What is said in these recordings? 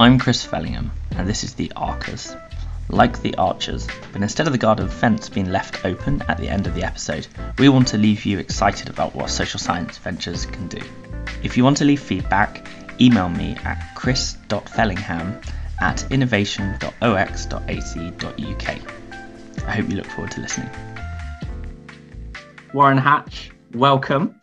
I'm Chris Fellingham, and this is The Archers. Like the Archers, but instead of the garden fence being left open at the end of the episode, we want to leave you excited about what social science ventures can do. If you want to leave feedback, email me at chris.fellingham at innovation.ox.ac.uk. I hope you look forward to listening. Warren Hatch, welcome.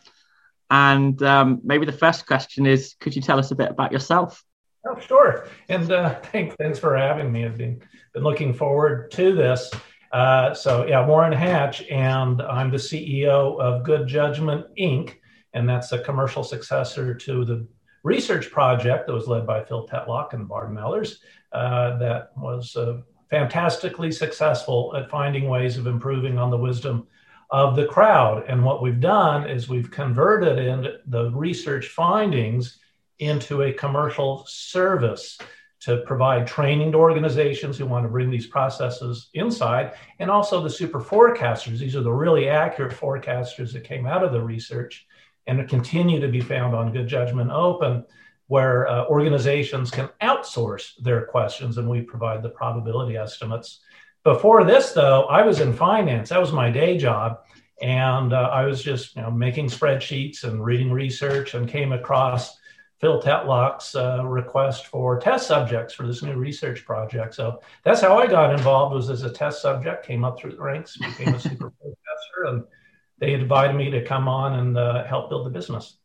And um, maybe the first question is could you tell us a bit about yourself? Oh, sure. And uh, thanks, thanks for having me. I've been, been looking forward to this. Uh, so, yeah, Warren Hatch, and I'm the CEO of Good Judgment Inc., and that's a commercial successor to the research project that was led by Phil Tetlock and Barb Mellers uh, that was uh, fantastically successful at finding ways of improving on the wisdom of the crowd. And what we've done is we've converted in the research findings into a commercial service to provide training to organizations who want to bring these processes inside, and also the super forecasters. These are the really accurate forecasters that came out of the research and continue to be found on Good Judgment Open, where uh, organizations can outsource their questions and we provide the probability estimates. Before this, though, I was in finance. That was my day job. And uh, I was just you know, making spreadsheets and reading research and came across Phil Tetlock's uh, request for test subjects for this new research project. So that's how I got involved was as a test subject, came up through the ranks, became a super professor, and they invited me to come on and uh, help build the business.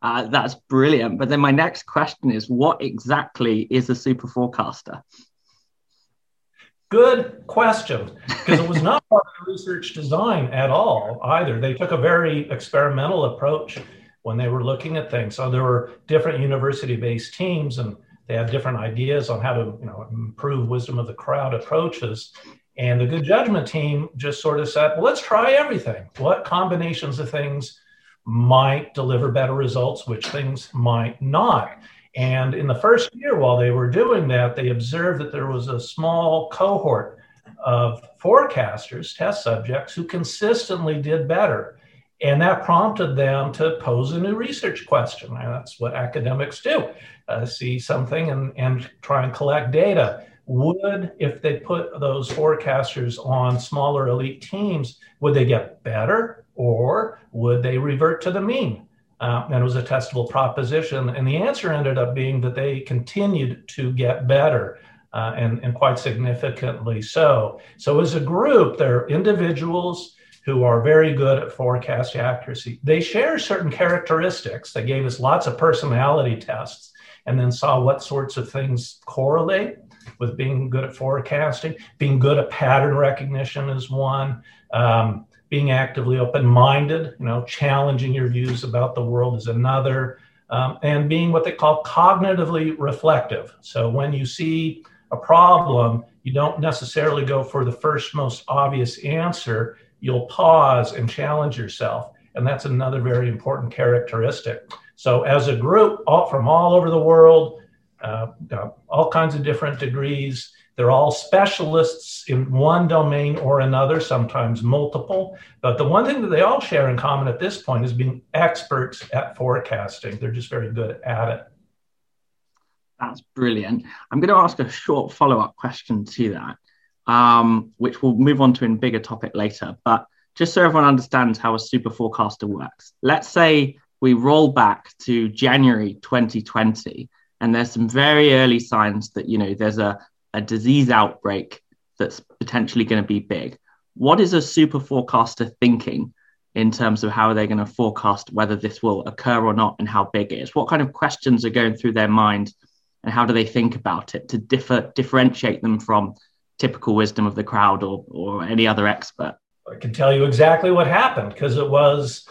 Uh, that's brilliant. But then my next question is what exactly is a super forecaster? Good question, because it was not part of the research design at all either. They took a very experimental approach when they were looking at things. So there were different university-based teams, and they had different ideas on how to, you know, improve wisdom of the crowd approaches. And the good judgment team just sort of said, well, let's try everything. What combinations of things might deliver better results, which things might not. And in the first year, while they were doing that, they observed that there was a small cohort of forecasters, test subjects, who consistently did better. And that prompted them to pose a new research question. And that's what academics do uh, see something and, and try and collect data. Would, if they put those forecasters on smaller elite teams, would they get better or would they revert to the mean? Uh, and it was a testable proposition. And the answer ended up being that they continued to get better. Uh, and, and quite significantly so. So, as a group, they're individuals who are very good at forecast accuracy. They share certain characteristics. They gave us lots of personality tests and then saw what sorts of things correlate with being good at forecasting. Being good at pattern recognition is one. Um, being actively open-minded, you know, challenging your views about the world is another. Um, and being what they call cognitively reflective. So when you see a problem, you don't necessarily go for the first most obvious answer you'll pause and challenge yourself. And that's another very important characteristic. So, as a group all, from all over the world, uh, all kinds of different degrees, they're all specialists in one domain or another, sometimes multiple. But the one thing that they all share in common at this point is being experts at forecasting. They're just very good at it. That's brilliant. I'm going to ask a short follow up question to that um, which we'll move on to in bigger topic later. But just so everyone understands how a super forecaster works, let's say we roll back to January 2020, and there's some very early signs that you know there's a, a disease outbreak that's potentially going to be big. What is a super forecaster thinking in terms of how are they're going to forecast whether this will occur or not and how big it is? What kind of questions are going through their mind and how do they think about it to differ differentiate them from typical wisdom of the crowd or, or any other expert? I can tell you exactly what happened because it was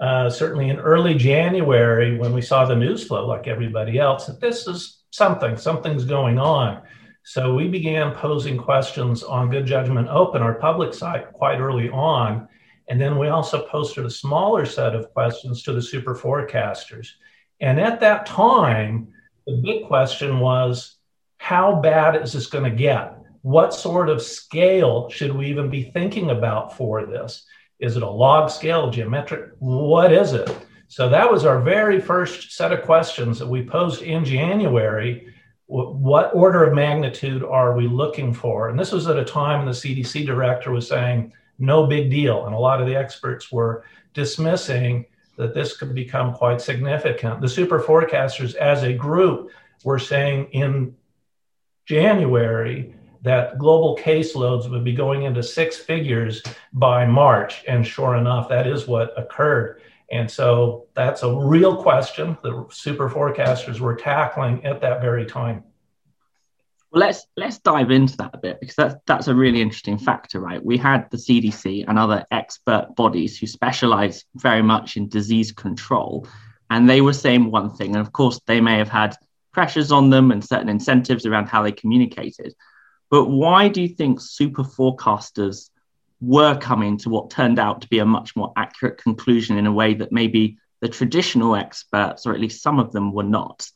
uh, certainly in early January when we saw the news flow, like everybody else, that this is something, something's going on. So we began posing questions on Good Judgment Open, our public site, quite early on. And then we also posted a smaller set of questions to the super forecasters. And at that time, the big question was how bad is this going to get? What sort of scale should we even be thinking about for this? Is it a log scale, geometric? What is it? So that was our very first set of questions that we posed in January what order of magnitude are we looking for? And this was at a time when the CDC director was saying, no big deal. And a lot of the experts were dismissing that this could become quite significant. The super forecasters, as a group, were saying in January that global caseloads would be going into six figures by March. And sure enough, that is what occurred. And so that's a real question the super forecasters were tackling at that very time. Well, let's let's dive into that a bit because that's that's a really interesting factor, right? We had the CDC and other expert bodies who specialize very much in disease control, and they were saying one thing, and of course they may have had pressures on them and certain incentives around how they communicated. But why do you think super forecasters were coming to what turned out to be a much more accurate conclusion in a way that maybe the traditional experts, or at least some of them, were not?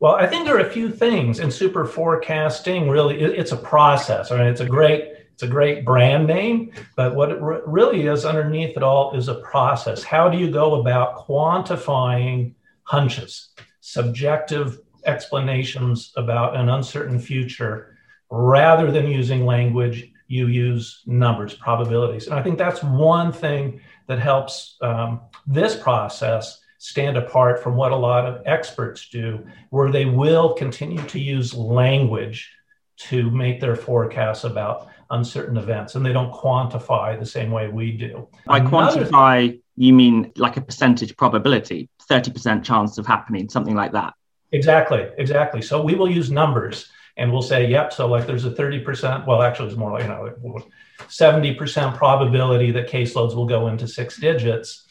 Well, I think there are a few things in super forecasting. Really, it's a process. I mean, it's a great it's a great brand name, but what it re- really is underneath it all is a process. How do you go about quantifying hunches, subjective explanations about an uncertain future, rather than using language you use numbers, probabilities. And I think that's one thing that helps um, this process stand apart from what a lot of experts do, where they will continue to use language to make their forecasts about uncertain events and they don't quantify the same way we do. By quantify, thing, you mean like a percentage probability, 30% chance of happening, something like that? Exactly, exactly. So we will use numbers and we'll say, yep, so like there's a 30%, well, actually it's more like, you know, 70% probability that caseloads will go into six digits.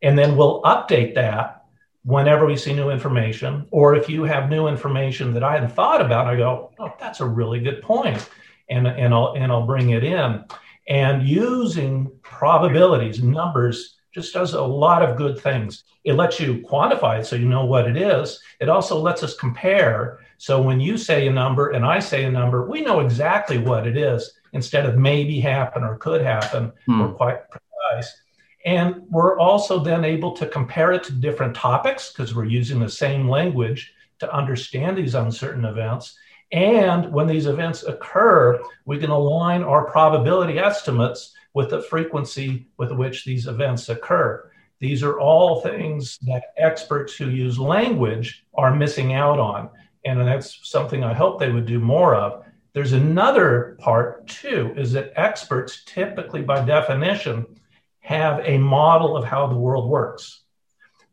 And then we'll update that whenever we see new information. Or if you have new information that I hadn't thought about, I go, oh, that's a really good point. And, and, I'll, and I'll bring it in. And using probabilities, numbers, just does a lot of good things. It lets you quantify it so you know what it is. It also lets us compare so when you say a number and I say a number, we know exactly what it is instead of maybe happen or could happen. Hmm. We're quite precise. And we're also then able to compare it to different topics because we're using the same language to understand these uncertain events. And when these events occur, we can align our probability estimates with the frequency with which these events occur. These are all things that experts who use language are missing out on and that's something I hope they would do more of. There's another part too, is that experts typically, by definition, have a model of how the world works.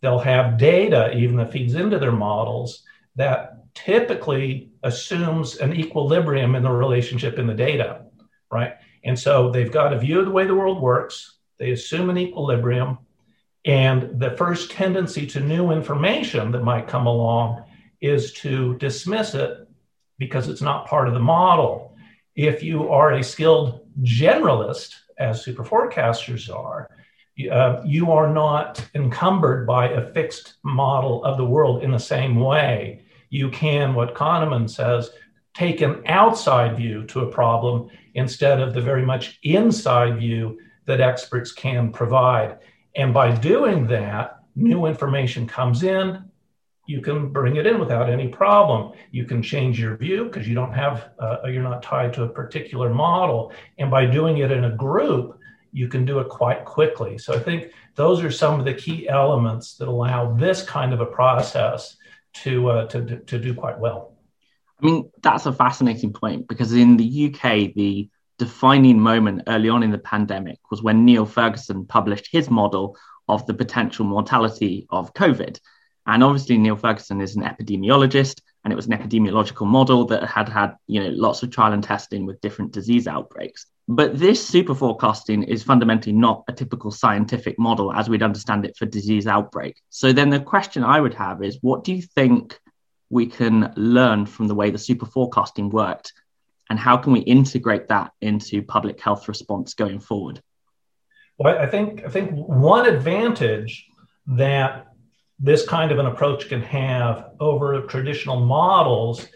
They'll have data, even that feeds into their models, that typically assumes an equilibrium in the relationship in the data, right? And so they've got a view of the way the world works, they assume an equilibrium, and the first tendency to new information that might come along is to dismiss it because it's not part of the model. If you are a skilled generalist, as super forecasters are, uh, you are not encumbered by a fixed model of the world in the same way. You can, what Kahneman says, take an outside view to a problem instead of the very much inside view that experts can provide. And by doing that, new information comes in, you can bring it in without any problem. You can change your view because you don't have, uh, you're not tied to a particular model. And by doing it in a group, you can do it quite quickly. So I think those are some of the key elements that allow this kind of a process to, uh, to, to do quite well. I mean, that's a fascinating point because in the UK, the defining moment early on in the pandemic was when Neil Ferguson published his model of the potential mortality of COVID. And obviously, Neil Ferguson is an epidemiologist, and it was an epidemiological model that had had you know lots of trial and testing with different disease outbreaks. But this super forecasting is fundamentally not a typical scientific model as we'd understand it for disease outbreak. So then the question I would have is, what do you think we can learn from the way the super forecasting worked, and how can we integrate that into public health response going forward? Well, I think I think one advantage that this kind of an approach can have over traditional models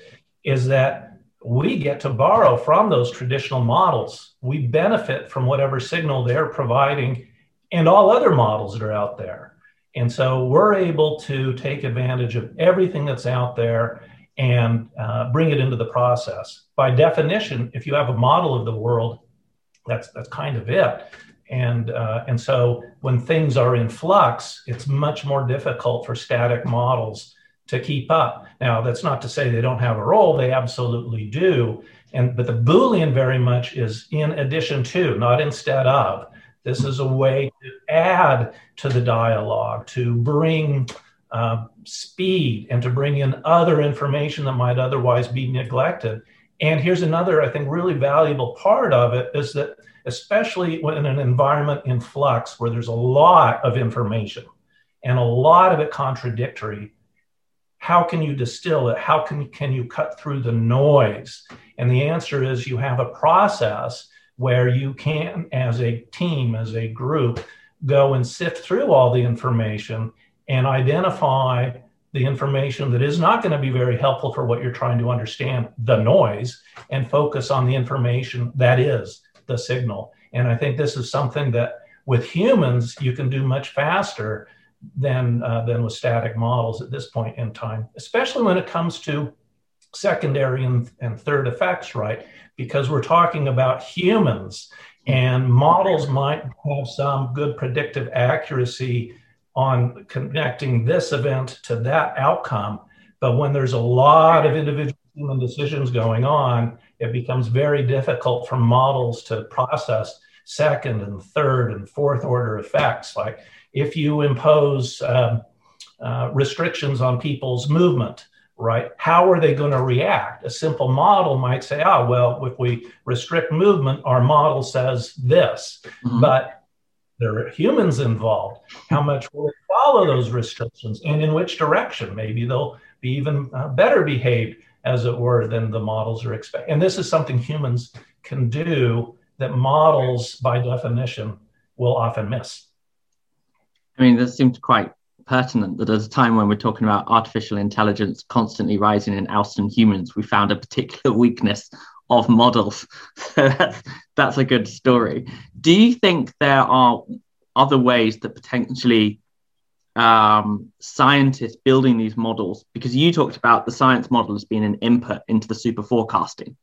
is that we get to borrow from those traditional models. We benefit from whatever signal they're providing and all other models that are out there. And so we're able to take advantage of everything that's out there and uh, bring it into the process. By definition, if you have a model of the world, that's that's kind of it. And uh, and so when things are in flux, it's much more difficult for static models to keep up. Now, that's not to say they don't have a role; they absolutely do. And but the Boolean very much is in addition to, not instead of. This is a way to add to the dialogue, to bring uh, speed, and to bring in other information that might otherwise be neglected. And here's another, I think, really valuable part of it is that, especially in an environment in flux where there's a lot of information and a lot of it contradictory, how can you distill it? How can, can you cut through the noise? And the answer is you have a process where you can, as a team, as a group, go and sift through all the information and identify the information that is not going to be very helpful for what you're trying to understand, the noise, and focus on the information that is the signal. And I think this is something that with humans you can do much faster than uh, than with static models at this point in time, especially when it comes to secondary and, and third effects, right? Because we're talking about humans, and models might have some good predictive accuracy on connecting this event to that outcome. But when there's a lot of individual human decisions going on, it becomes very difficult for models to process second and third and fourth order effects. Like if you impose um, uh, restrictions on people's movement, right? How are they going to react? A simple model might say, oh, well, if we restrict movement, our model says this. Mm-hmm. But there are humans involved. How much will they follow those restrictions and in which direction? Maybe they'll be even uh, better behaved, as it were, than the models are expecting. And this is something humans can do that models, by definition, will often miss. I mean, this seems quite pertinent that at a time when we're talking about artificial intelligence constantly rising in ousting humans, we found a particular weakness of models. So that's, that's a good story. Do you think there are other ways that potentially um, scientists building these models, because you talked about the science model as being an input into the super forecasting.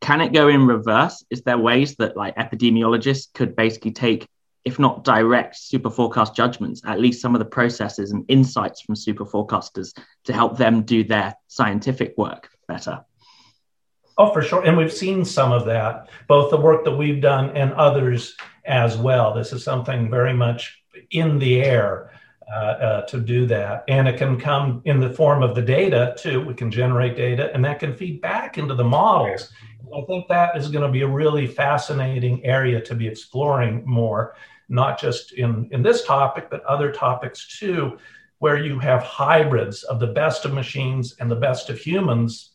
Can it go in reverse? Is there ways that like epidemiologists could basically take, if not direct super forecast judgments, at least some of the processes and insights from super forecasters to help them do their scientific work better? Oh, for sure. And we've seen some of that, both the work that we've done and others as well. This is something very much in the air uh, uh, to do that. And it can come in the form of the data too. We can generate data and that can feed back into the models. I think that is going to be a really fascinating area to be exploring more, not just in, in this topic, but other topics too, where you have hybrids of the best of machines and the best of humans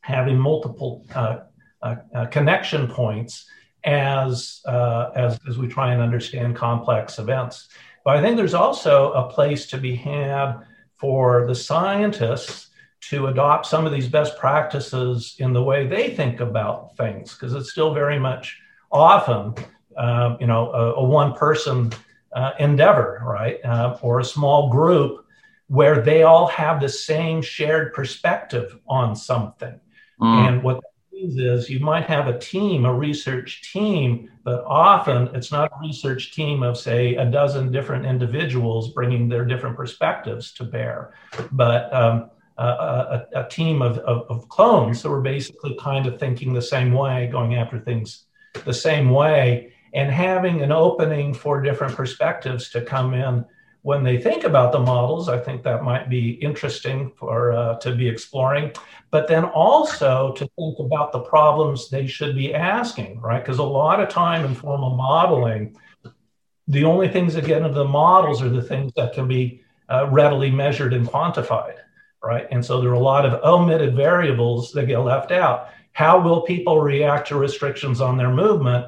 having multiple uh, uh, uh, connection points as, uh, as, as we try and understand complex events. But I think there's also a place to be had for the scientists to adopt some of these best practices in the way they think about things, because it's still very much often, uh, you know, a, a one-person uh, endeavor, right, uh, or a small group where they all have the same shared perspective on something. Mm. And what means is you might have a team, a research team, but often it's not a research team of, say, a dozen different individuals bringing their different perspectives to bear, but um, a, a, a, team of, of, of clones that were basically kind of thinking the same way, going after things the same way, and having an opening for different perspectives to come in when they think about the models, I think that might be interesting for uh, to be exploring. But then also to think about the problems they should be asking, right? Because a lot of time in formal modeling, the only things that get into the models are the things that can be uh, readily measured and quantified, right? And so there are a lot of omitted variables that get left out. How will people react to restrictions on their movement?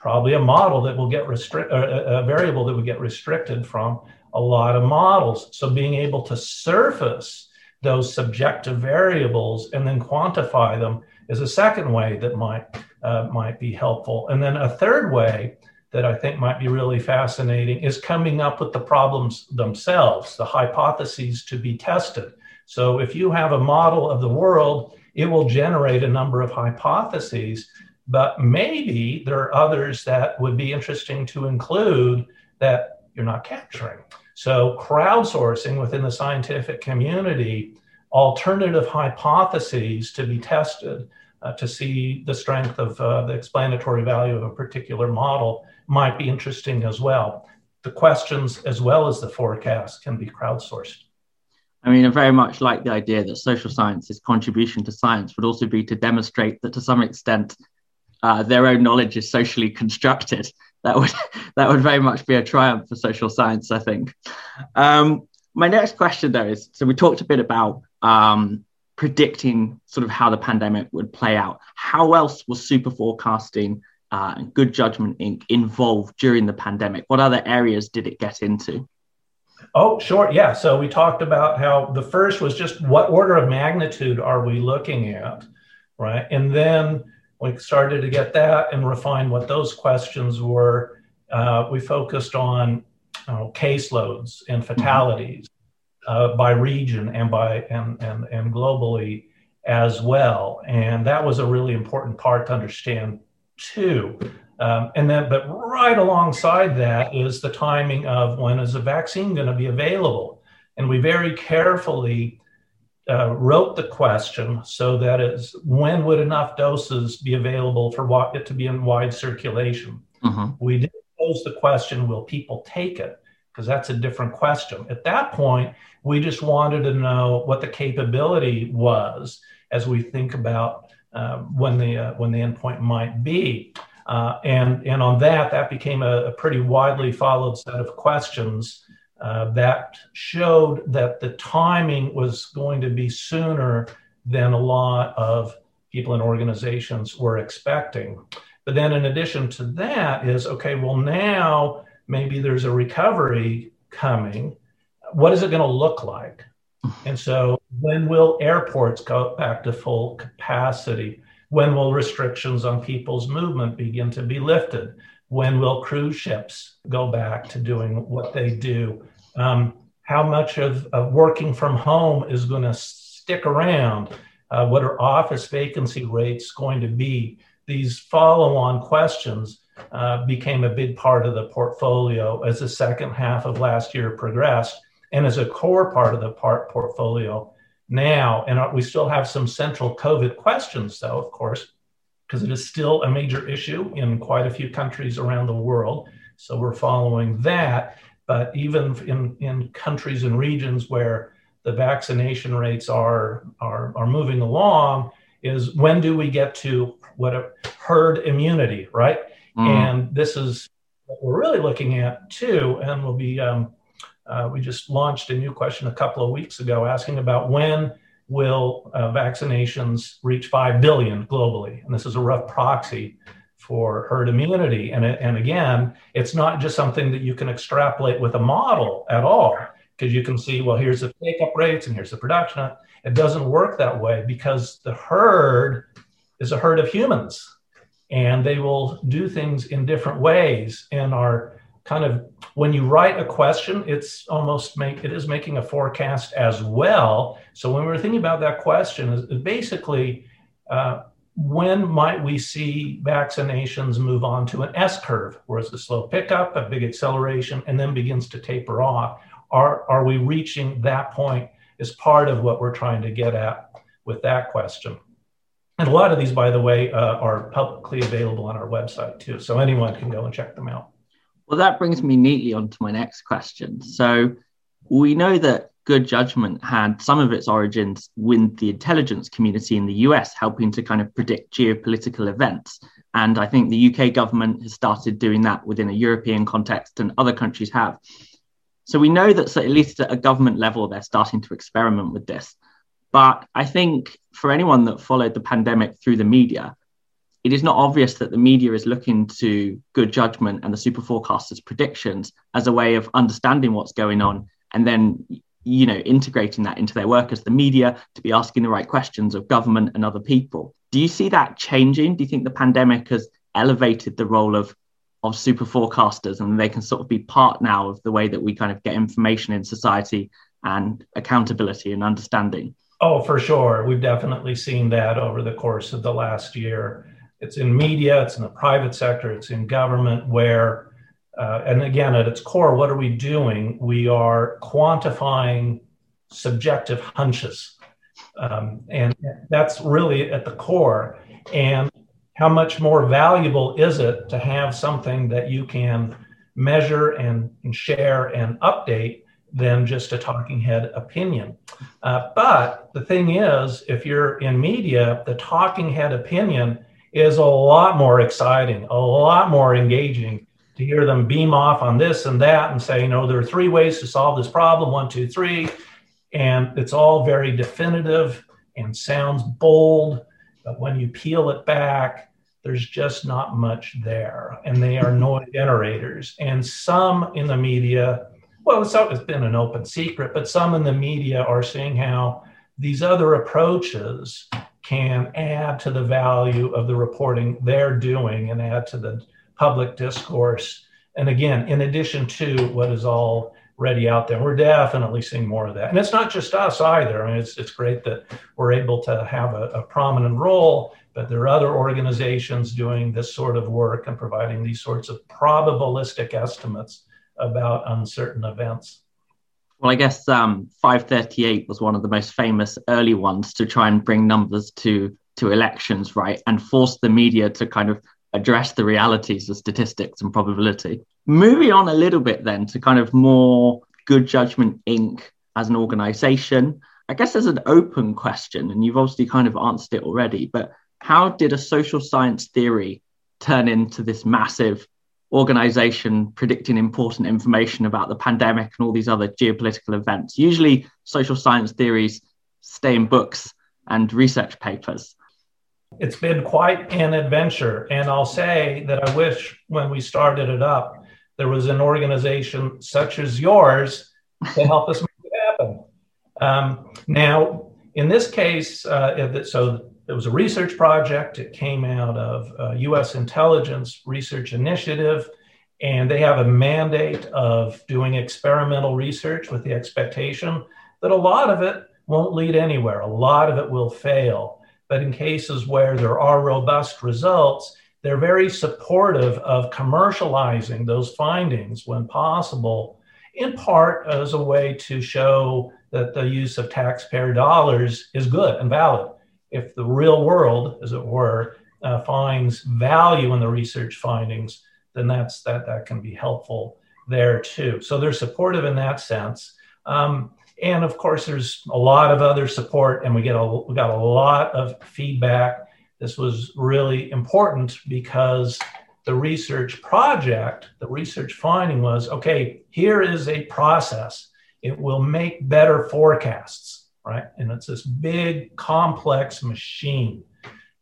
Probably a model that will get restrict, uh, a variable that would get restricted from a lot of models. So being able to surface those subjective variables and then quantify them is a second way that might uh, might be helpful. And then a third way that I think might be really fascinating is coming up with the problems themselves, the hypotheses to be tested. So if you have a model of the world, it will generate a number of hypotheses, but maybe there are others that would be interesting to include that you're not capturing. So crowdsourcing within the scientific community alternative hypotheses to be tested uh, to see the strength of uh, the explanatory value of a particular model might be interesting as well. The questions as well as the forecast can be crowdsourced. I mean, I very much like the idea that social science's contribution to science would also be to demonstrate that to some extent uh, their own knowledge is socially constructed. That would that would very much be a triumph for social science, I think. Um, my next question, though, is so we talked a bit about um, predicting sort of how the pandemic would play out. How else was super forecasting uh, and Good Judgment Inc. involved during the pandemic? What other areas did it get into? Oh, sure. Yeah. So we talked about how the first was just what order of magnitude are we looking at, right? And then we started to get that and refine what those questions were. Uh, we focused on uh, caseloads and mm-hmm. fatalities uh, by region and by and, and and globally as well. And that was a really important part to understand too. Um, and then, but right alongside that is the timing of when is a vaccine going to be available. And we very carefully uh, wrote the question so that is when would enough doses be available for it to be in wide circulation? Uh-huh. We didn't pose the question, will people take it? Because that's a different question. At that point, we just wanted to know what the capability was as we think about uh, when the uh, when the endpoint might be. Uh, and, and on that, that became a, a, pretty widely followed set of questions uh, that showed that the timing was going to be sooner than a lot of people and organizations were expecting. But then, in addition to that, is okay, well, now maybe there's a recovery coming. What is it going to look like? And so, when will airports go back to full capacity? When will restrictions on people's movement begin to be lifted? When will cruise ships go back to doing what they do? Um, how much of, of, working from home is going to stick around? Uh, what are office vacancy rates going to be? These follow on questions uh, became a big part of the portfolio as the second half of last year progressed and as a core part of the part portfolio now. And we still have some central COVID questions, though, of course, because it is still a major issue in quite a few countries around the world. So we're following that. But even in, in countries and regions where the vaccination rates are, are, are moving along, is when do we get to what a herd immunity, right? Mm. And this is what we're really looking at too, and we'll be um, uh, we just launched a new question a couple of weeks ago asking about when will uh, vaccinations reach 5 billion globally? And this is a rough proxy for herd immunity. And, and again, it's not just something that you can extrapolate with a model at all, because you can see, well, here's the take up rates and here's the production. It doesn't work that way because the herd is a herd of humans and they will do things in different ways and are kind of when you write a question it's almost make it is making a forecast as well. So when we are thinking about that question is basically uh, when might we see vaccinations move on to an s curve? Where it's a slow pickup a big acceleration and then begins to taper off? Are, are we reaching that point is part of what we're trying to get at with that question. And a lot of these by the way uh, are publicly available on our website too. So anyone can go and check them out well, that brings me neatly on to my next question. So, we know that good judgment had some of its origins with the intelligence community in the US, helping to kind of predict geopolitical events. And I think the UK government has started doing that within a European context, and other countries have. So we know that so at least at a government level, they're starting to experiment with this. But I think for anyone that followed the pandemic through the media, it is not obvious that the media is looking to good judgment and the super forecasters' predictions as a way of understanding what's going on and then you know integrating that into their work as the media to be asking the right questions of government and other people do you see that changing do you think the pandemic has elevated the role of of super forecasters and they can sort of be part now of the way that we kind of get information in society and accountability and understanding. Oh, for sure. We've definitely seen that over the course of the last year. It's in media, it's in the private sector, it's in government, where, uh, and again, at its core, what are we doing? We are quantifying subjective hunches. Um, and that's really at the core. And how much more valuable is it to have something that you can measure and, and share and update than just a talking head opinion. Uh, but the thing is, if you're in media, the talking head opinion is a lot more exciting, a lot more engaging to hear them beam off on this and that and say, you know, there are three ways to solve this problem one, two, three. And it's all very definitive and sounds bold. But when you peel it back, there's just not much there. And they are noise generators. And some in the media, well, it's, it's been an open secret, but some in the media are seeing how these other approaches can add to the value of the reporting they're doing and add to the public discourse. And again, in addition to what is already out there, we're definitely seeing more of that. And it's not just us either. I mean, it's, it's great that we're able to have a, a prominent role, but there are other organizations doing this sort of work and providing these sorts of probabilistic estimates about uncertain events. Well, I guess um, 538 was one of the most famous early ones to try and bring numbers to to elections, right, and force the media to kind of address the realities of statistics and probability. Moving on a little bit then to kind of more Good Judgment Inc. as an organization. I guess there's an open question, and you've obviously kind of answered it already, but how did a social science theory turn into this massive organization predicting important information about the pandemic and all these other geopolitical events. Usually, social science theories stay in books and research papers. It's been quite an adventure. And I'll say that I wish when we started it up, there was an organization such as yours to help us make it happen. Um, now, in this case, uh, so it was a research project. It came out of uh, U.S. intelligence research initiative, and they have a mandate of doing experimental research with the expectation that a lot of it won't lead anywhere. A lot of it will fail. But in cases where there are robust results, they're very supportive of commercializing those findings when possible, in part as a way to show that the use of taxpayer dollars is good and valid if the real world, as it were, uh, finds value in the research findings, then that's that that can be helpful there too. So they're supportive in that sense. Um, and of course, there's a lot of other support, and we get a we got a lot of feedback. This was really important because the research project, the research finding was okay. Here is a process. It will make better forecasts right? And it's this big, complex machine.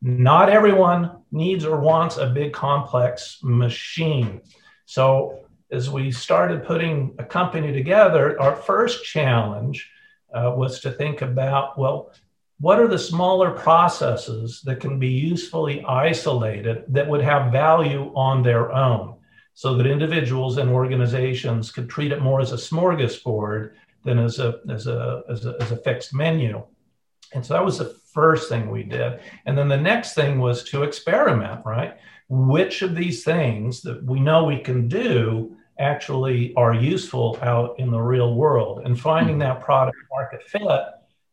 Not everyone needs or wants a big, complex machine. So, as we started putting a company together, our first challenge uh, was to think about well, what are the smaller processes that can be usefully isolated that would have value on their own so that individuals and organizations could treat it more as a smorgasbord than as a as a as a, as a fixed menu. And so that was the first thing we did. And then the next thing was to experiment, right? Which of these things that we know we can do actually are useful out in the real world? And finding that product market fit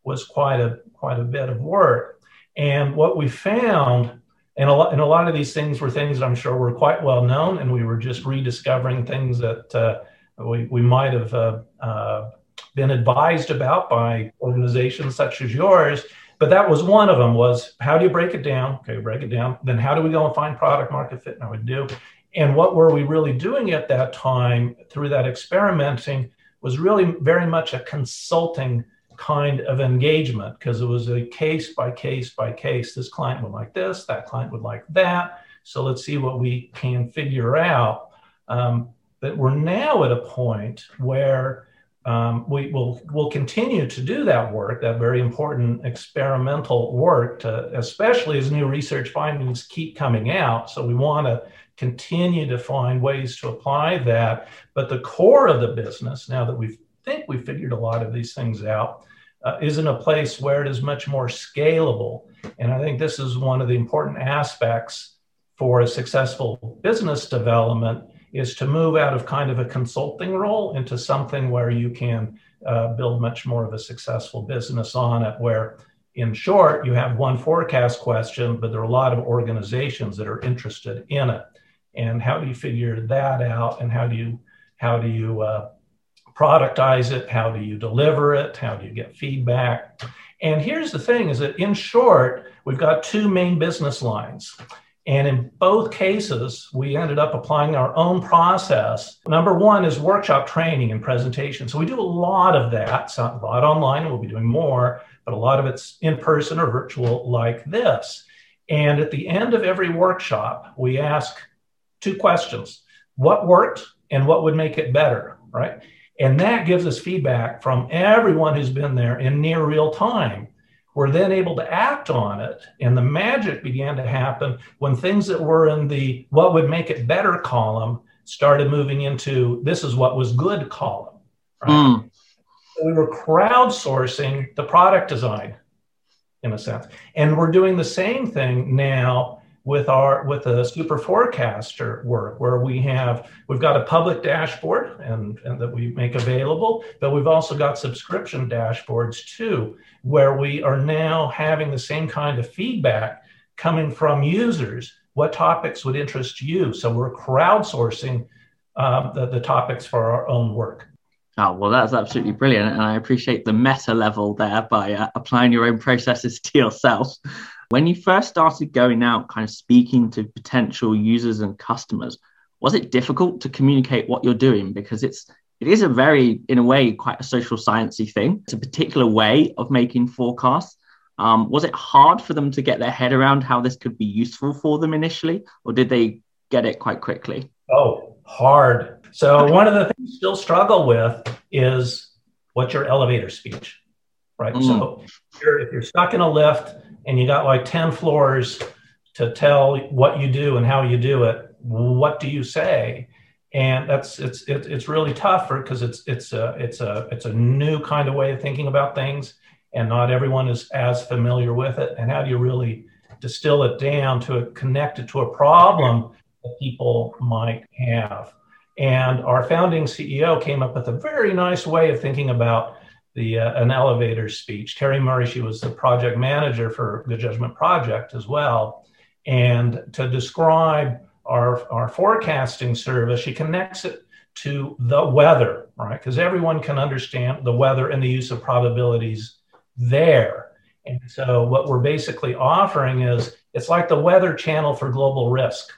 was quite a quite a bit of work. And what we found, and a lot, and a lot of these things were things that I'm sure were quite well known, and we were just rediscovering things that uh, we, we might have uh, uh, been advised about by organizations such as yours but that was one of them was how do you break it down? Okay break it down. Then how do we go and find product market fit? And i would do. And what were we really doing at that time through that experimenting was really very much a consulting kind of engagement because it was a case by case by case. This client would like this that client would like that. So let's see what we can figure out. Um, but we're now at a point where um, we will will continue to do that work, that very important experimental work, to, especially as new research findings keep coming out. So we want to continue to find ways to apply that. But the core of the business, now that we've think we figured a lot of these things out, uh, is in a place where it is much more scalable. And I think this is one of the important aspects for a successful business development is to move out of kind of a consulting role into something where you can uh, build much more of a successful business on it where in short you have one forecast question but there are a lot of organizations that are interested in it. And how do you figure that out? And how do you how do you uh, productize it? How do you deliver it? How do you get feedback? And here's the thing is that in short we've got two main business lines and in both cases, we ended up applying our own process. Number one is workshop training and presentation. So we do a lot of that, so a lot online, we'll be doing more, but a lot of it's in person or virtual like this. And at the end of every workshop, we ask two questions what worked and what would make it better, right? And that gives us feedback from everyone who's been there in near real time. We're then able to act on it. And the magic began to happen when things that were in the what would make it better column started moving into this is what was good column. Right? Mm. So we were crowdsourcing the product design in a sense. And we're doing the same thing now with our with the super forecaster work where we have we've got a public dashboard and, and that we make available but we've also got subscription dashboards too where we are now having the same kind of feedback coming from users what topics would interest you so we're crowdsourcing um, the, the topics for our own work Oh, well, that's absolutely brilliant. And I appreciate the meta level there by uh, applying your own processes to yourself. When you first started going out, kind of speaking to potential users and customers, was it difficult to communicate what you're doing? Because it's it is a very, in a way, quite a social sciencey thing. It's a particular way of making forecasts. Um, was it hard for them to get their head around how this could be useful for them initially, or did they get it quite quickly? Oh, hard. So one of the things you still struggle with is what's your elevator speech, right? Mm. So if you're, if you're stuck in a lift and you got like 10 floors to tell what you do and how you do it what do you say? And that's it's it, it's really tough because it's it's a it's a it's a new kind of way of thinking about things and not everyone is as familiar with it. And how do you really distill it down to connect it to a problem that people might have? And our founding ceo came up with a very nice way of thinking about the uh, an elevator speech. Terry Murray, she was the project manager for the Judgment Project as well, and to describe our our forecasting service, she connects it to the weather, right? Because everyone can understand the weather and the use of probabilities there. And so what we're basically offering is it's like the weather channel for global risk.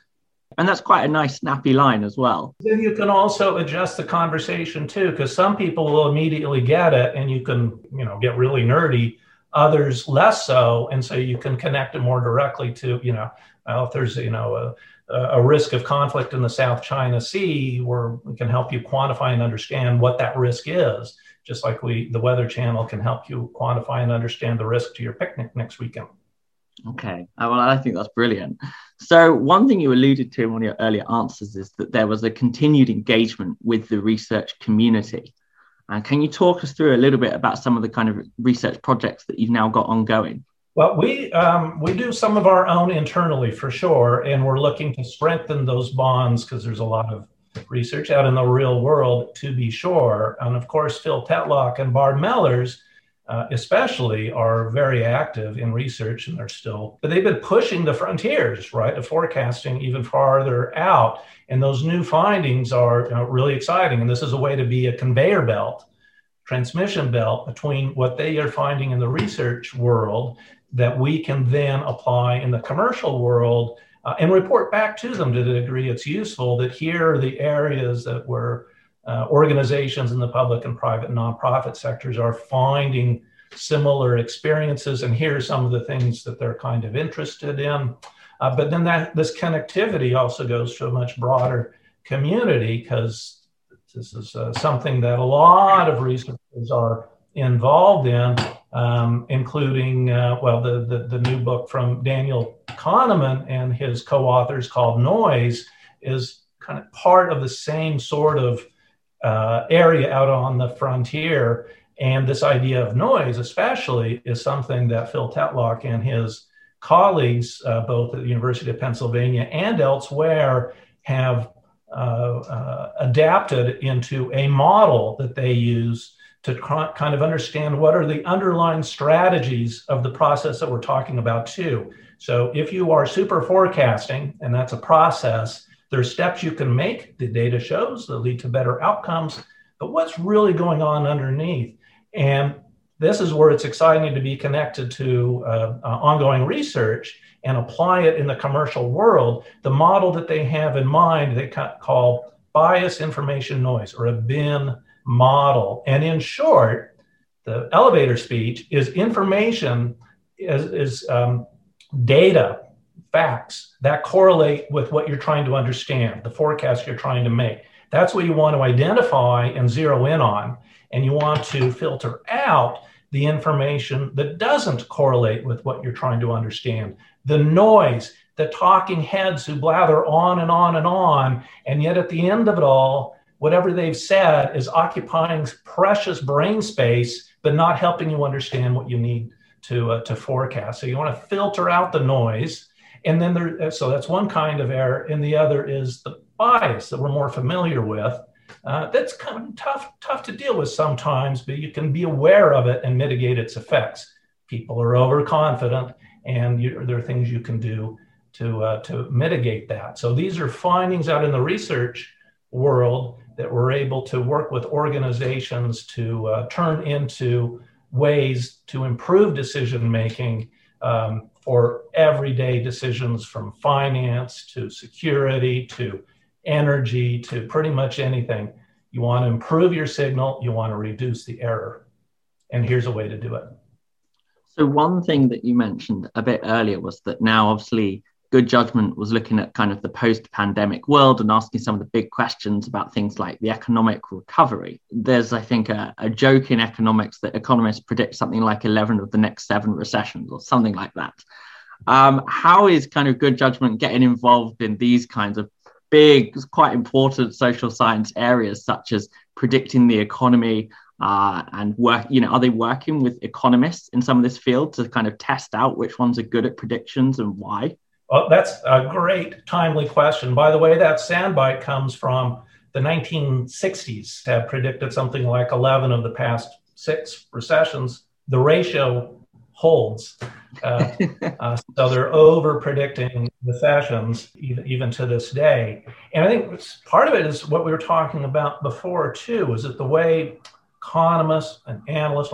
And that's quite a nice, snappy line as well. Then you can also adjust the conversation too, because some people will immediately get it and you can, you know, get really nerdy, others less so. And so you can connect it more directly to, you know, well, if there's, you know, a, a risk of conflict in the South China Sea, where we can help you quantify and understand what that risk is, just like we, the Weather Channel can help you quantify and understand the risk to your picnic next weekend. Okay. Uh, well, I think that's brilliant. So, one thing you alluded to in one of your earlier answers is that there was a continued engagement with the research community. And uh, can you talk us through a little bit about some of the kind of research projects that you've now got ongoing? Well, we um, we do some of our own internally for sure, and we're looking to strengthen those bonds because there's a lot of research out in the real world to be sure. And of course, Phil Tetlock and Barb Mellers uh, especially are very active in research and they're still but they've been pushing the frontiers right? Of forecasting even farther out. And those new findings are you know, really exciting. And this is a way to be a conveyor belt transmission belt between what they are finding in the research world that we can then apply in the commercial world uh, and report back to them to the degree it's useful that here are the areas that we're uh, organizations in the public and private nonprofit sectors are finding similar experiences and here are some of the things that they're kind of interested in. Uh, but then that this connectivity also goes to a much broader community because this is uh, something that a lot of researchers are involved in um, including uh, well the, the, the new book from daniel kahneman and his co-authors called noise is kind of part of the same sort of uh, area out on the frontier. And this idea of noise, especially, is something that Phil Tetlock and his colleagues, uh, both at the University of Pennsylvania and elsewhere, have uh, uh, adapted into a model that they use to kind of understand what are the underlying strategies of the process that we're talking about too. So if you are super forecasting, and that's a process, there's steps you can make, the data shows that lead to better outcomes, but what's really going on underneath? And this is where it's exciting to be connected to uh, uh, ongoing research and apply it in the commercial world. The model that they have in mind, they call bias information noise or a BIN model. And in short, the elevator speech is information, is, is um, data, facts that correlate with what you're trying to understand, the forecast you're trying to make. That's what you want to identify and zero in on. And you want to filter out the information that doesn't correlate with what you're trying to understand. The noise, the talking heads who blather on and on and on. And yet at the end of it all, whatever they've said is occupying precious brain space, but not helping you understand what you need to, uh, to forecast. So you want to filter out the noise. And then there, so that's one kind of error. And the other is the bias that we're more familiar with. Uh, that's kind of tough, tough to deal with sometimes, but you can be aware of it and mitigate its effects. People are overconfident, and you, there are things you can do to uh, to mitigate that. So these are findings out in the research world that we're able to work with organizations to uh, turn into ways to improve decision making um, for everyday decisions from finance to security to energy to pretty much anything. You want to improve your signal, you want to reduce the error. And here's a way to do it. So, one thing that you mentioned a bit earlier was that now, obviously, Good Judgment was looking at kind of the post pandemic world and asking some of the big questions about things like the economic recovery. There's, I think, a, a, joke in economics that economists predict something like 11 of the next seven recessions or something like that. Um, how is kind of Good Judgment getting involved in these kinds of big, quite important social science areas, such as predicting the economy? Uh, and work, you know, are they working with economists in some of this field to kind of test out which ones are good at predictions and why? Well, that's a great, timely question. By the way, that soundbite comes from the 1960s, have predicted something like 11 of the past six recessions. The ratio holds. Uh, uh, so they're over predicting recessions even, even to this day. And I think part of it is what we were talking about before, too, is that the way economists and analysts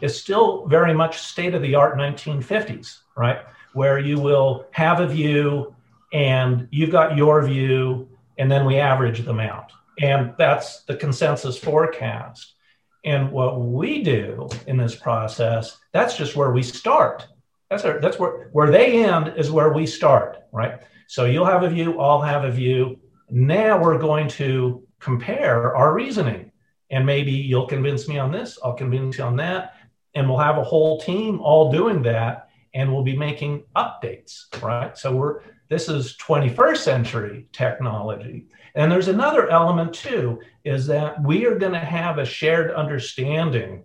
is still very much state of the art 1950s, right? where you will have a view and you've got your view, and then we average them out. And that's the consensus forecast. And what we do in this process, that's just where we start. That's, our, that's where, where they end is where we start, right? So you'll have a view, I'll have a view. Now we're going to compare our reasoning. And maybe you'll convince me on this, I'll convince you on that. And we'll have a whole team all doing that and we'll be making updates, right? So we're this is 21st century technology. And there's another element too, is that we are going to have a shared understanding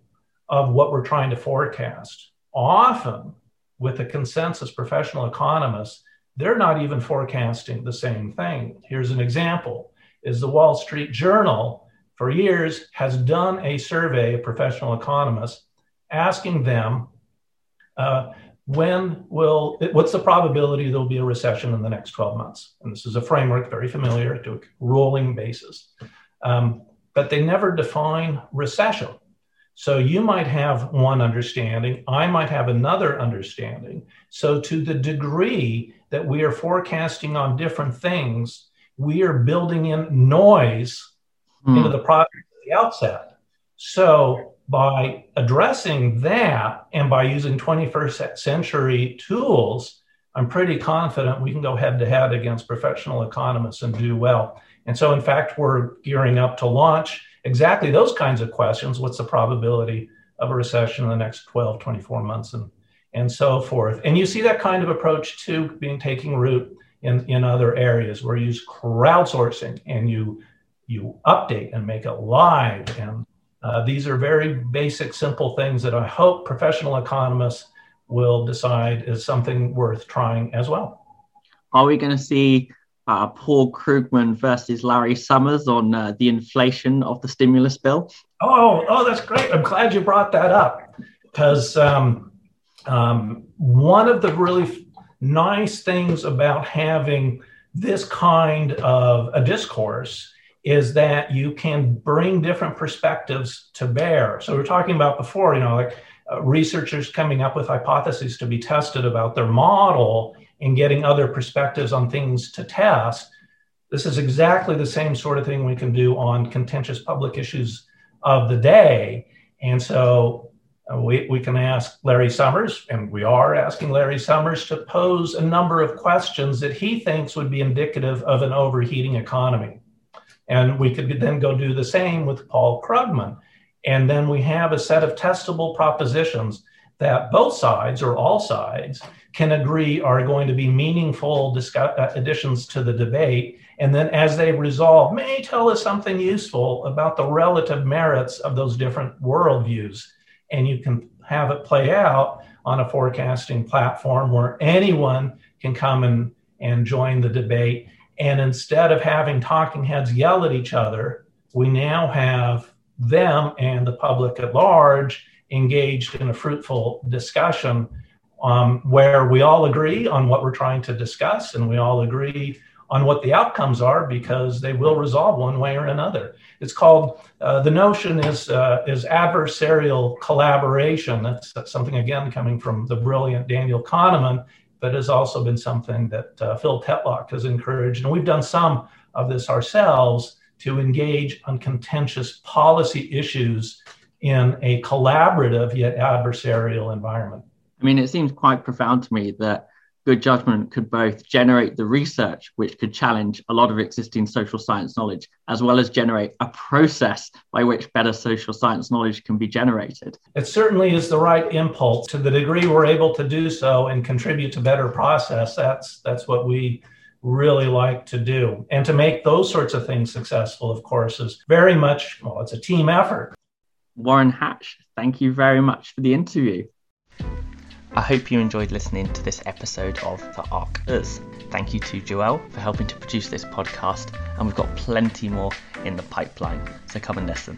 of what we're trying to forecast. Often with the consensus professional economists, they're not even forecasting the same thing. Here's an example is the Wall Street Journal for years has done a survey of professional economists asking them uh, when will what's the probability there'll be a recession in the next 12 months? And this is a framework very familiar to a rolling basis. Um, but they never define recession. So you might have one understanding i might have another understanding. So to the degree that we are forecasting on different things we are building in noise mm. into the project at the outset so by addressing that and by using 21st century tools, I'm pretty confident we can go head to head against professional economists and do well. And so, in fact, we're gearing up to launch exactly those kinds of questions. What's the probability of a recession in the next 12, 24 months, and, and so forth? And you see that kind of approach too being taking root in, in other areas where you use crowdsourcing and you you update and make it live. And uh, these are very basic, simple things that I hope professional economists will decide is something worth trying as well. Are we going to see uh, Paul Krugman versus Larry Summers on uh, the inflation of the stimulus bill? Oh, oh, that's great. I'm glad you brought that up because um, um, one of the really nice things about having this kind of a discourse is that you can bring different perspectives to bear. So we are talking about before, you know, like uh, researchers coming up with hypotheses to be tested about their model and getting other perspectives on things to test. This is exactly the same sort of thing we can do on contentious public issues of the day. And so uh, we, we can ask Larry Summers, and we are asking Larry Summers to pose a number of questions that he thinks would be indicative of an overheating economy. And we could then go do the same with Paul Krugman. And then we have a set of testable propositions that both sides or all sides can agree are going to be meaningful discuss- uh, additions to the debate. And then as they resolve, may tell us something useful about the relative merits of those different worldviews. And you can have it play out on a forecasting platform where anyone can come and, and join the debate and instead of having talking heads yell at each other, we now have them and the public at large engaged in a fruitful discussion um, where we all agree on what we're trying to discuss and we all agree on what the outcomes are because they will resolve one way or another. It's called uh, the notion is uh, is adversarial collaboration. That's, that's, something again coming from the brilliant Daniel Kahneman but has also been something that uh, Phil Tetlock has encouraged. And we've done some of this ourselves to engage on contentious policy issues in a collaborative yet adversarial environment. I mean, it seems quite profound to me that good judgment could both generate the research which could challenge a lot of existing social science knowledge, as well as generate a process by which better social science knowledge can be generated. It certainly is the right impulse. To the degree we're able to do so and contribute to better process, that's that's what we really like to do. And to make those sorts of things successful, of course, is very much well, it's a team effort. Warren Hatch, thank you very much for the interview. I hope you enjoyed listening to this episode of The Arc Us. Thank you to Joel for helping to produce this podcast, and we've got plenty more in the pipeline, so come and listen.